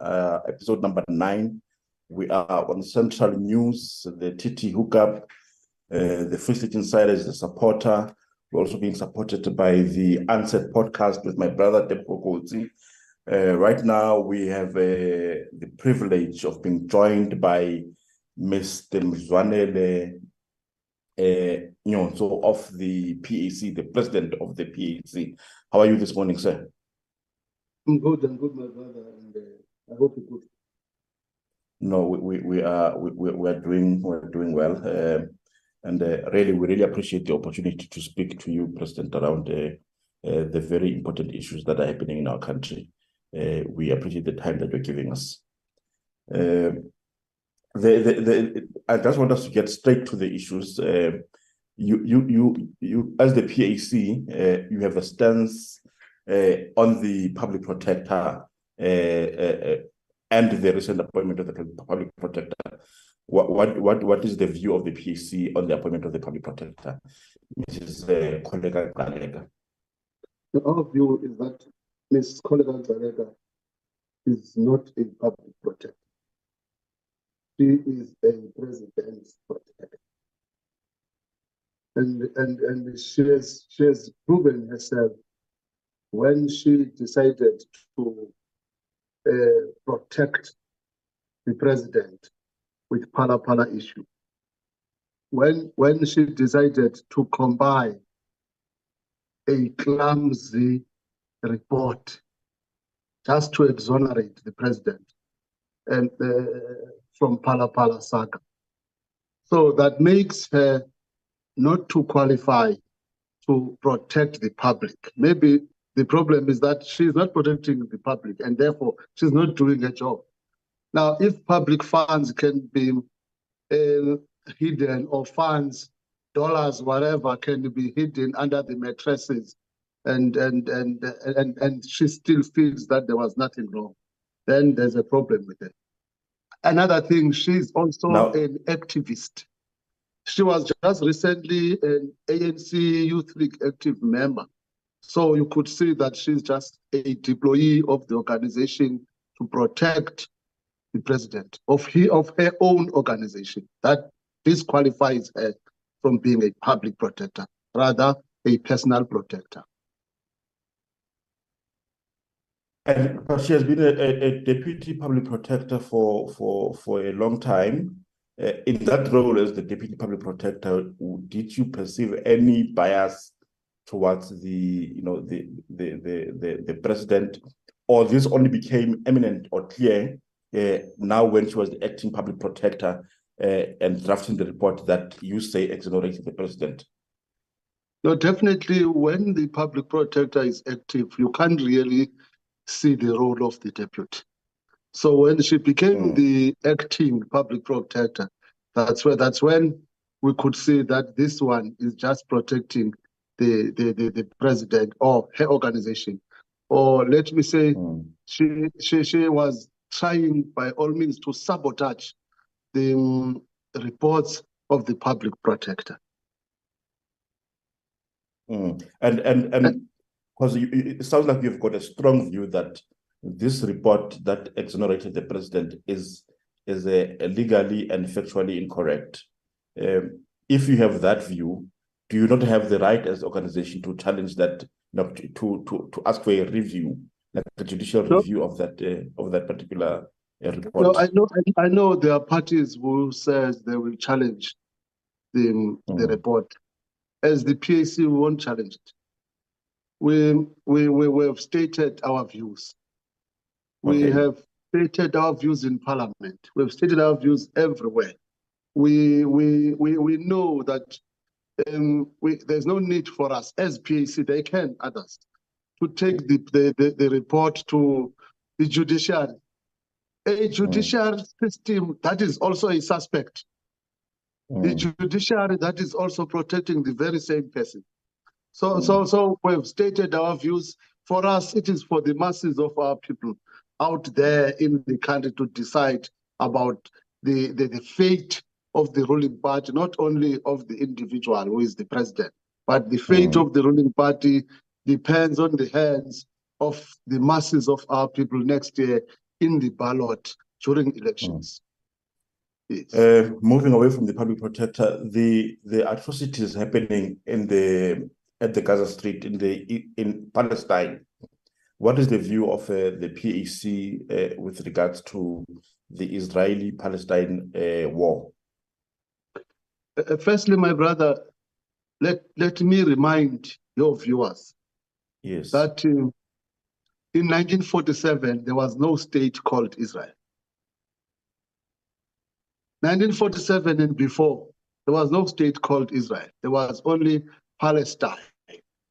uh, episode number nine. We are on Central News, the TT hookup, uh, the Free State Insider is the supporter. We're also being supported by the Unsaid podcast with my brother Tebogo Kotsi. Uh, right now, we have uh, the privilege of being joined by Mr. Mzwanele uh, Nyhontso of the PAC, the president of the PAC. How are you this morning, sir? I'm good, I'm good, my brother, and uh, I hope you're good. No, we, we, are we, we are doing we're doing well, um, and uh, really we really appreciate the opportunity to speak to you, President, around uh, uh, the very important issues that are happening in our country. Uh, we appreciate the time that you're giving us. Um, the, the, the, I just want us to get straight to the issues. Uh, you, you, you, you, as the PAC, uh, you have a stance uh, on the public protector uh, uh, uh, and the recent appointment of the public protector. What, what, what, what is the view of the PAC on the appointment of the public protector? Mrs. Uh, Kholeka Gcaleka. Our view is that Ms. Kholeka Gcaleka is not a public protector. She is a president's protector. And, and, and she, has, she has proven herself when she decided to protect the president with Phala issue. When, when she decided to combine a clumsy report just to exonerate the president and uh, from Phala saga. So that makes her not to qualify to protect the public. Maybe the problem is that she's not protecting the public and therefore she's not doing her job. Now, if public funds can be uh, hidden or funds, dollars, whatever, can be hidden under the mattresses and, and, and, and, and she still feels that there was nothing wrong, then there's a problem with it. Another thing, she's also Now- an activist. She was just recently an ANC Youth League active member. So you could see that she's just a deployee of the organization to protect the president of he of her own organization. That disqualifies her from being a public protector, rather a personal protector. And she has been a, a, a deputy public protector for for for a long time. Uh, in that role as the deputy public protector, did you perceive any bias towards the you know the the the the, the president, or this only became eminent or clear uh, now when she was the acting public protector uh, and drafting the report that you say exonerated the president? No, definitely when the public protector is active, you can't really see the role of the deputy. So when she became Mm. the acting public protector, that's where that's when we could see that this one is just protecting the the, the, the president or her organization. Or let me say Mm. she she she was trying by all means to sabotage the um, reports of the public protector. Mm. And and and because it sounds like you've got a strong view that this report that exonerated the president is is a, a legally and factually incorrect. Um, if you have that view, do you not have the right as organization to challenge that, you know, to to to, ask for a review, like a judicial No. review of that uh, of that particular uh, No, report? I know, I- know there are parties who says they will challenge the, the Mm. report. As the PAC, we won't challenge it. We, we, we, we have stated our views. We Okay. have stated our views in parliament. We've stated our views everywhere. We, we, we, we know that um, we, there's no need for us as PAC, they can others, to take the, the, the, the report to the judiciary a judicial system that is also a suspect, the Mm. judiciary that is also protecting the very same person. So, so, so we've stated our views. For us, it is for the masses of our people out there in the country to decide about the, the, the fate of the ruling party, not only of the individual who is the president, but the fate Mm. of the ruling party depends on the hands of the masses of our people next year in the ballot during elections. Yes. Uh, moving away from the public protector, the the atrocities happening in the at the Gaza Strip in the in Palestine. What is the view of uh, the PAC uh, with regards to the Israeli-Palestine uh, war? Uh, firstly, my brother, let let me remind your viewers Yes. that uh, in 1947 there was no state called Israel. 1947 and before there was no state called Israel. There was only Palestine,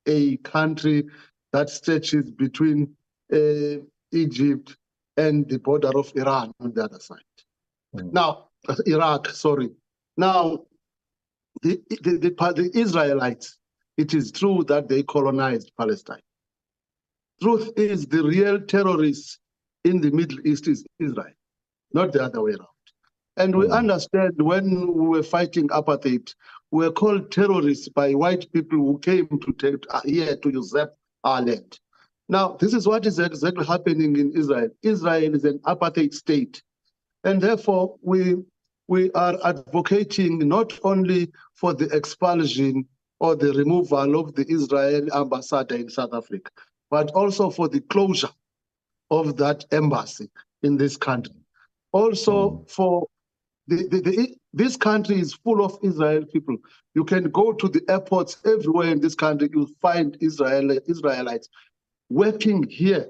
a country that stretches between uh, Egypt and the border of Iran on the other side. Mm. Now, uh, Iraq, sorry. Now, the, the, the, the Israelites, it is true that they colonized Palestine. Truth is, the real terrorists in the Middle East is Israel, not the other way around. And we Mm. understand when we were fighting apartheid, we were called terrorists by white people who came to take uh, here to usurp our land. Now, this is what is exactly happening in Israel. Israel is an apartheid state. And therefore, we, we are advocating not only for the expulsion or the removal of the Israel ambassador in South Africa, but also for the closure of that embassy in this country. Also, for the, the, the, this country is full of Israel people. You can go to the airports everywhere in this country, you'll find Israel, Israelites working here,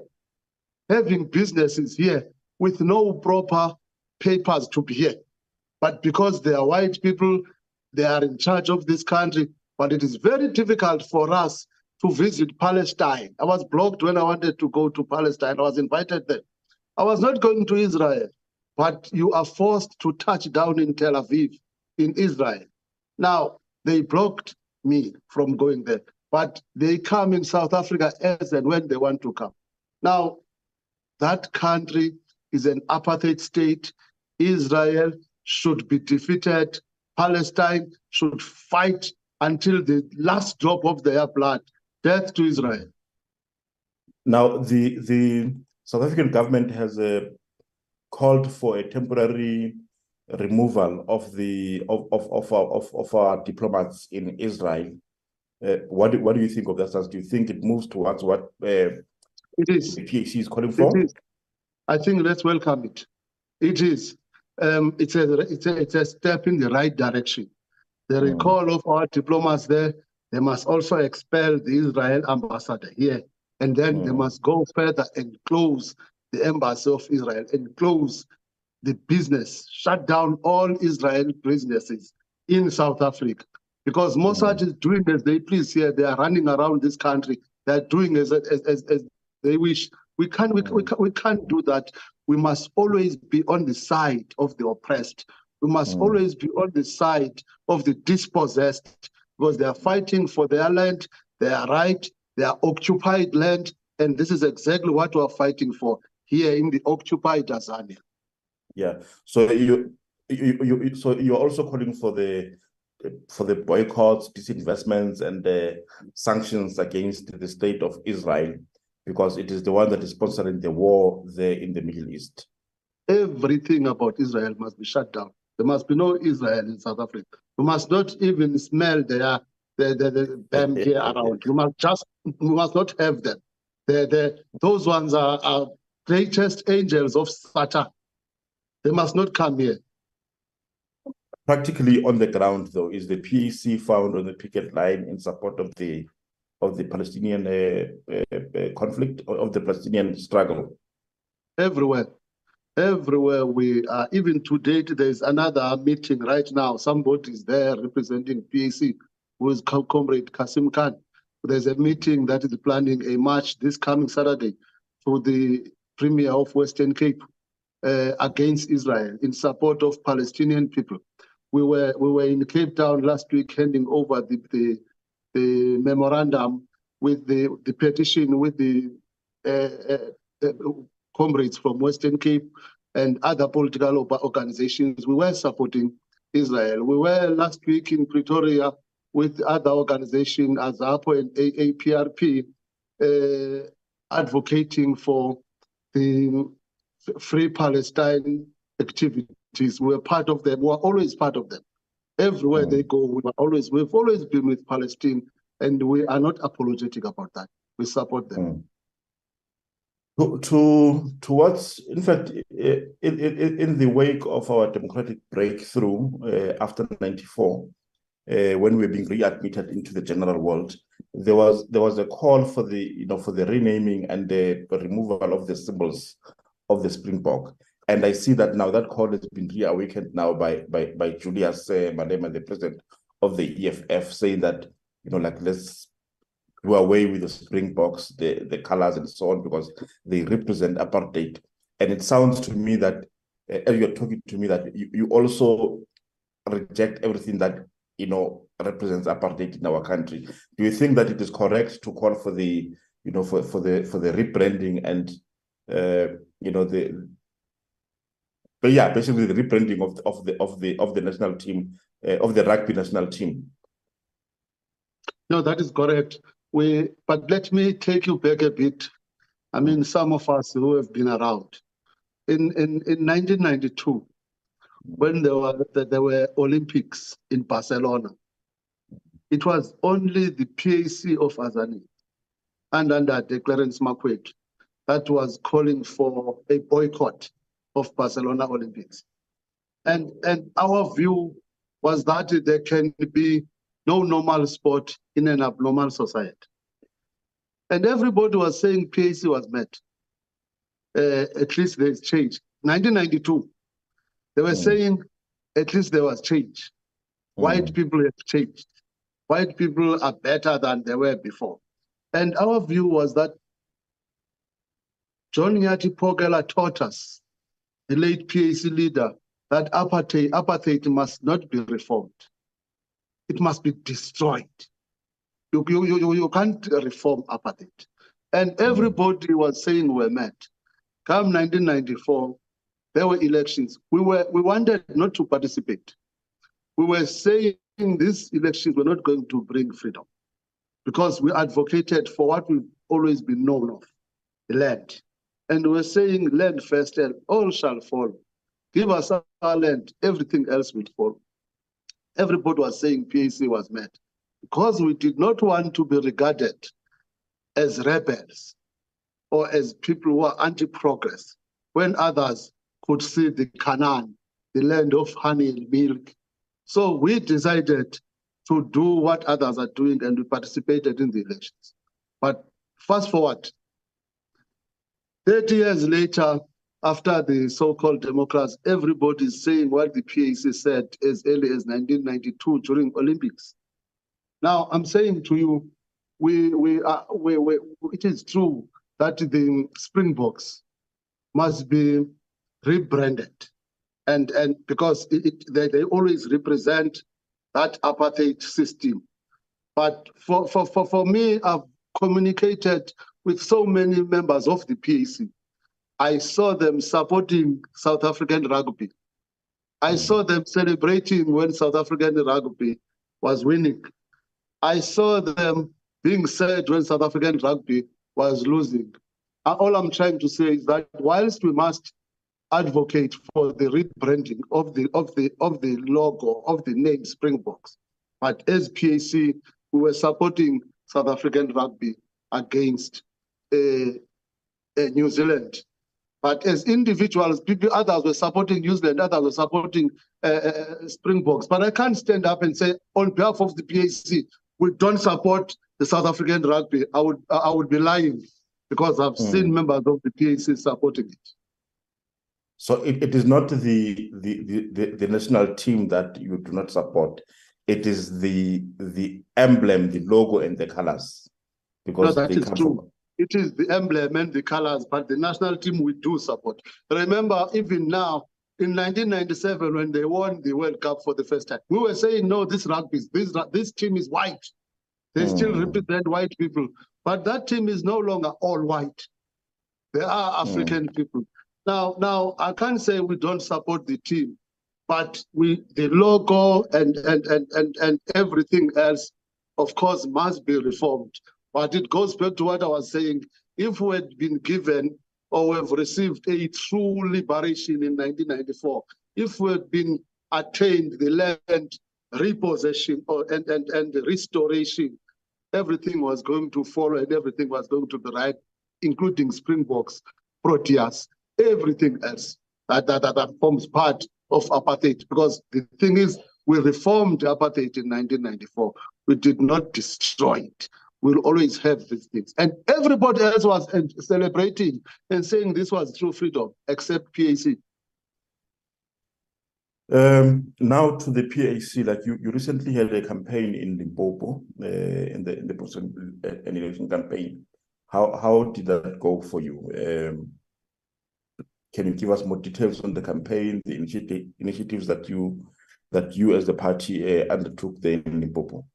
having businesses here with no proper papers to be here. But because they are white people, they are in charge of this country. But it is very difficult for us to visit Palestine. I was blocked when I wanted to go to Palestine. I was invited there. I was not going to Israel, but you are forced to touch down in Tel Aviv, in Israel. Now, they blocked me from going there, but they come in South Africa as and when they want to come. Now, that country is an apartheid state. Israel should be defeated. Palestine should fight until the last drop of their blood. Death to Israel. Now, the the South African government has uh, called for a temporary removal of the of of of our, of, of our diplomats in Israel. Uh, what do, what do you think of that stance? Do you think it moves towards what uh, It is. the PAC is calling for? It is. I think let's welcome it. It is. Um, it's a it's a it's a step in the right direction. The Mm. recall of our diplomats there, they must also expel the Israel ambassador here, and then they Mm. must go further and close the embassy of Israel and close the business, shut down all Israel businesses in South Africa. Because Mossad is doing as they please here. They are running around this country. They are doing as, as, as, as they wish. We can't, we, we, can't, we can't do that. We must always be on the side of the oppressed. We must Mm. always be on the side of the dispossessed because they are fighting for their land, their right, their occupied land. And this is exactly what we are fighting for here in the occupied Azania. Yeah. So you, you, you, you- so you're also calling for the for the boycotts, disinvestments, and the sanctions against the state of Israel because it is the one that is sponsoring the war there in the Middle East. Everything about Israel must be shut down. There must be no Israel in South Africa. You must not even smell their, the, the, the, them here around. You must just, you must not have them. The, the, those ones are, are greatest angels of Satan. They must not come here. Practically on the ground, though, is the PAC found on the picket line in support of the of the Palestinian uh, uh, uh, conflict of the Palestinian struggle. everywhere. Everywhere we are, even to date, there's another meeting right now. Somebody is there representing PAC, who is Comrade Kasim Khan. There's a meeting that is planning a march this coming Saturday to the Premier of Western Cape uh, against Israel in support of Palestinian people. We were we were in Cape Town last week handing over the the, the memorandum with the, the petition with the uh, uh, uh, comrades from Western Cape and other political organizations. We were supporting Israel. We were last week in Pretoria with other organizations as APO and AAPRP uh, advocating for the Free Palestine activities. We were part of them. We were always part of them. Everywhere Mm. they go, we always we've always been with Palestine, and we are not apologetic about that. We support them. Mm. To, to towards, in fact, in, in, in the wake of our democratic breakthrough uh, after 94, uh, when we were being readmitted into the general world, there was there was a call for the you know for the renaming and the removal of the symbols of the Springbok. And I see that now that call has been reawakened now by by by Julius uh, Malema, the president of the EFF, saying that you know like let's do away with the Springboks, the the colors and so on because they represent apartheid. And it sounds to me that uh, as you're talking to me that you, you also reject everything that you know represents apartheid in our country. Do you think that it is correct to call for the you know for, for the for the rebranding and uh, you know the but yeah basically the rebranding of the, of the of the of the national team uh, of the rugby national team. No, that is correct. We, but let me take you back a bit. I mean, some of us who have been around. In in, in 1992, when there were there were Olympics in Barcelona, it was only the PAC of Azani and under the Clarence Makwetu that was calling for a boycott of Barcelona Olympics. And and our view was that there can be no normal sport in an abnormal society. And everybody was saying PAC was met. Uh, at least there's change. 1992, they were Mm. saying at least there was change. White Mm, people have changed. White people are better than they were before. And our view was that John Nyati Pokela taught us, the late PAC leader, that apartheid, apartheid must not be reformed. It must be destroyed. You, you, you, you can't reform apartheid. And mm. everybody was saying we're mad. Come 1994, there were elections. We were we wanted not to participate. We were saying these elections were not going to bring freedom because we advocated for what we've always been known of, the land. And we we're saying land first and all shall follow. Give us our land, everything else will follow. Everybody was saying PAC was mad because we did not want to be regarded as rebels or as people who are anti-progress when others could see the Canaan, the land of honey and milk. So we decided to do what others are doing and we participated in the elections. But fast forward, 30 years later, after the so-called Democrats, everybody is saying what the PAC said as early as 1992 during Olympics. Now, I'm saying to you, we, we are, we, we, it is true that the Springboks must be rebranded. And, and because it, it- they, they always represent that apartheid system. But for, for, for, for me, I've communicated with so many members of the PAC. I saw them supporting South African rugby. I Mm. saw them celebrating when South African rugby was winning. I saw them being sad when South African rugby was losing. Uh, All I'm trying to say is that whilst we must advocate for the rebranding of the of the of the logo of the name Springboks, but as PAC, we were supporting South African rugby against New Zealand. But as individuals, people, others were supporting New Zealand, others were supporting uh, uh, Springboks. But I can't stand up and say, on behalf of the PAC, we don't support the South African rugby. I would, I would be lying because I've Mm. seen members of the PAC supporting it. So it, it is not the, the the the national team that you do not support. It is the the emblem, the logo, and the colors. Because that they is come true. from It is the emblem and the colors, but the national team we do support. Remember, even now, in 1997, when they won the World Cup for the first time, we were saying, no, this rugby, this, this team is white. They still Mm. represent white people. But that team is no longer all white. They are African people. Now, now I can't say we don't support the team, but we the logo and and and and, and everything else, of course, must be reformed. But it goes back to what I was saying. If we had been given or we have received a true liberation in 1994, if we had been attained the land repossession or and, and, and restoration, everything was going to follow and everything was going to be right, including Springboks, Proteas, everything else that, that, that forms part of apartheid. Because the thing is, we reformed apartheid in 1994. We did not destroy it. We'll always have these things. And everybody else was celebrating and saying this was true freedom, except PAC. Um, now to the PAC, like you, you recently had a campaign in Limpopo, uh, in the in the president uh, election campaign. How how did that go for you? Um, can you give us more details on the campaign, the initiative, initiatives that you that you as the party uh, undertook there in Limpopo?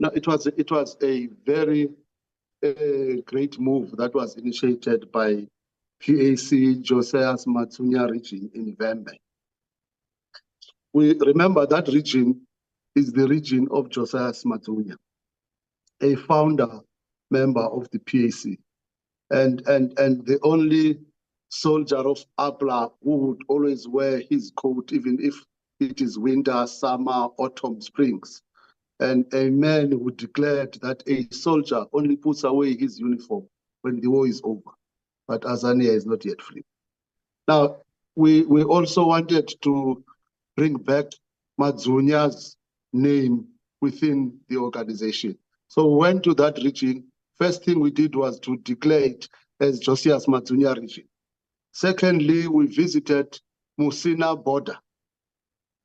No, it was it was a very great move that was initiated by PAC Josias Madzunya region in Vhembe. We remember that region is the region of Josias Madzunya, a founder member of the PAC, and and and the only soldier of APLA who would always wear his coat even if it is winter, summer, autumn, springs. And a man who declared that a soldier only puts away his uniform when the war is over. But Azania is not yet free. Now, we, we also wanted to bring back Madzunya's name within the organization. So we went to that region. First thing we did was to declare it as Josias Madzunya region. Secondly, we visited Musina border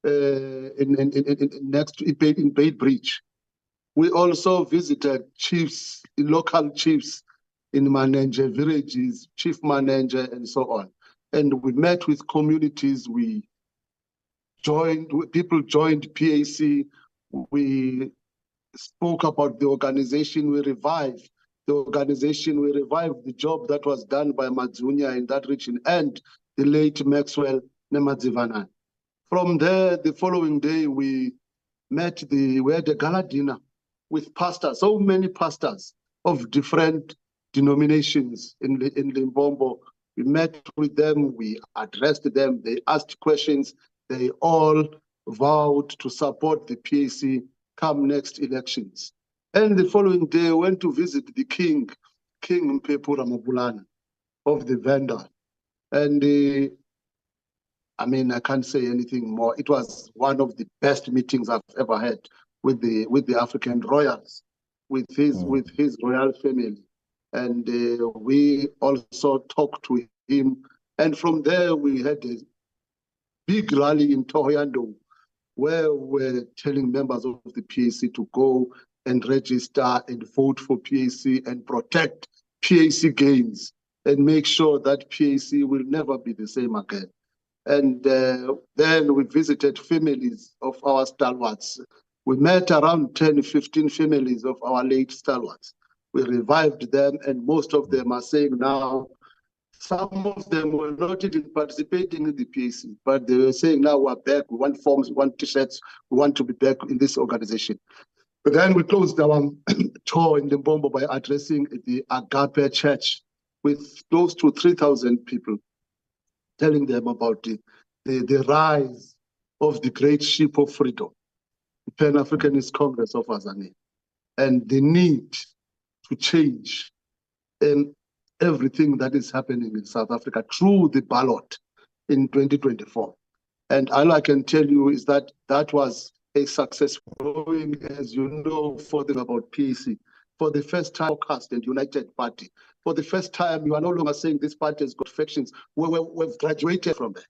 Uh, in, in, in, in, next to in Beitbridge. We also visited chiefs, local chiefs in Manenje villages, chief Manenje, and so on. And we met with communities. We joined, people joined PAC. We spoke about the organization. We revived the organization. We revived the job that was done by Madzunya in that region and the late Maxwell Nemadzivanan. From there, the following day, we met the, we had a gala dinner with pastors, so many pastors of different denominations in, in Limpopo. We met with them, we addressed them, they asked questions, they all vowed to support the PAC come next elections. And the following day, went to visit the king, King Mphephu Ramabulana of the Venda. And uh, I mean, I can't say anything more. It was one of the best meetings I've ever had with the with the African royals, with his mm. with his royal family, and uh, we also talked to him. And from there, we had a big rally in Thohoyandou, where we're telling members of the PAC to go and register and vote for PAC and protect PAC gains and make sure that PAC will never be the same again. And uh, then we visited families of our stalwarts. We met around 10, 15 families of our late stalwarts. We revived them, and most of them are saying now, some of them were not even participating in the PAC, but they were saying now we're back, we want forms, we want t-shirts, we want to be back in this organization. But then we closed our tour in Limpopo by addressing the Agape Church with close to 3,000 people telling them about the, the, the rise of the great ship of freedom, the Pan Africanist Congress of Azania, and the need to change in everything that is happening in South Africa through the ballot in 2024. And all I can tell you is that that was a success growing, as you know, for them about PAC. For the first time, cast and United Party for the first time, you are no longer saying this party has got factions. We, we, we've graduated from that.